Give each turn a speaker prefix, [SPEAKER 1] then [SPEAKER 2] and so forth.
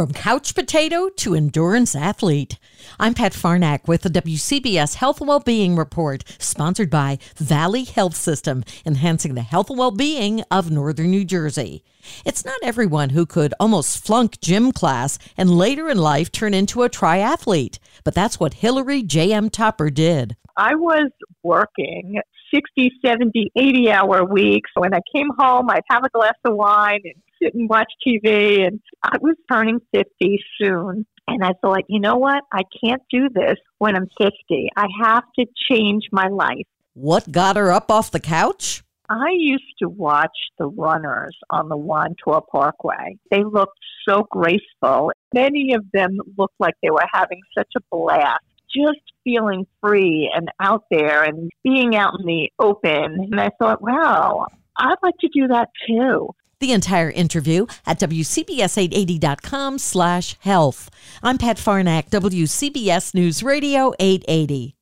[SPEAKER 1] From couch potato to endurance athlete. I'm Pat Farnack with the WCBS Health and Wellbeing Report, sponsored by Valley Health System, enhancing the health and well-being of Northern New Jersey. It's not everyone who could almost flunk gym class and later in life turn into a triathlete, but that's what Hilary J.M. Topper did.
[SPEAKER 2] I was working 60, 70, 80 hour weeks. When I came home, I'd have a glass of wine and sit and watch TV. And I was turning 50 soon. And I thought, you know what? I can't do this when I'm 50. I have to change my life.
[SPEAKER 1] What got her up off the couch?
[SPEAKER 2] I used to watch the runners on the Wantagh Parkway. They looked so graceful. Many of them looked like they were having such a blast just feeling free and out there and being out in the open. And I thought, wow, I'd like to do that too.
[SPEAKER 1] The entire interview at WCBS880.com slash health. I'm Pat Farnack, WCBS News Radio 880.